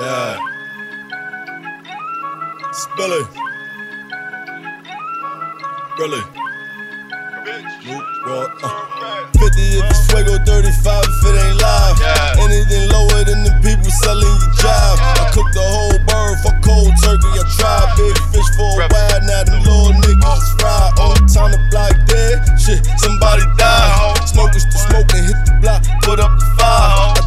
Yeah. Spilly. Really. Well, uh, 50 if it's fuego, 35 if it ain't live. Yeah. Anything lower than the people selling you jive. I cook the whole bird for cold turkey. I tried big fish for a while, now them little niggas fry. All Only time the block dead, shit, somebody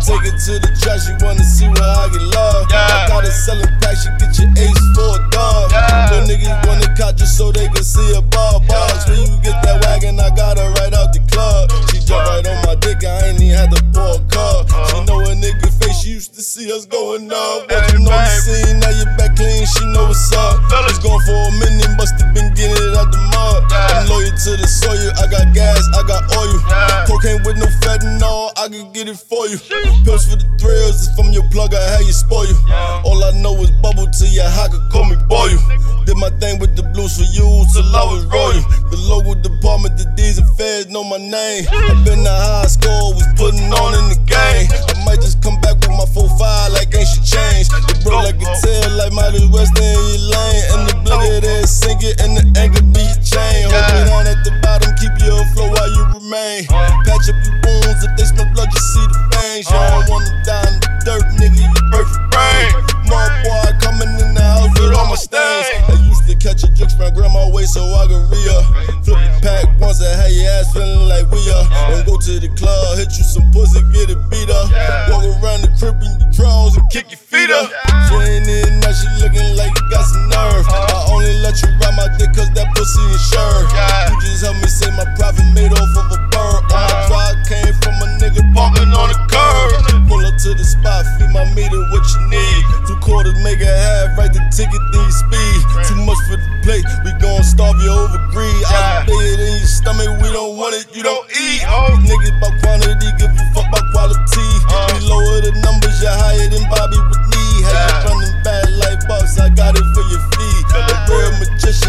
take it to the trash, you wanna see where I get love. I Yeah. got a selling pack, you get your ace for a dog. Yeah. Niggas wanna caught just so they can see a ball box. When you get that wagon, I got her right out the club. She jumped right on my dick, I ain't even had to pour a cup. She uh-huh. know a nigga face, she used to see us going up. But you know you back I can get it for you. Pills for the thrills, it's from your plug, I had you spoil you. All I know is bubble till your could call me boy you. Did my thing with the blues for you till I was royal. The local department, the D's and feds know my name. i been the high score, was up if they smell blood, you see the fangs. You don't wanna die in the dirt, nigga, you perfect brain. More boy coming in the house with all my stains. I used to catch a drink from grandma way so I could re her. Flip a pack once I had your ass feeling like we are. Then go to the club, hit you some pussy, get it beat up. Walk around the crib in your drawers and kick your feet up. She ain't in now, she looking like you got some nerve. I only let you ride my dick cause that pussy insured. You just help me say my profit made off of what you need. Two quarters make a half, Write The ticket, then you speed. Too much for the plate, we gon' starve you over greed. I spit it in your stomach, we don't want it, you don't eat. Oh. These niggas about quantity, give you fuck about quality. Uh. We lower the numbers, you're higher than Bobby with me. Had yeah. running bad life, bucks, I got it for your fee. The real magician.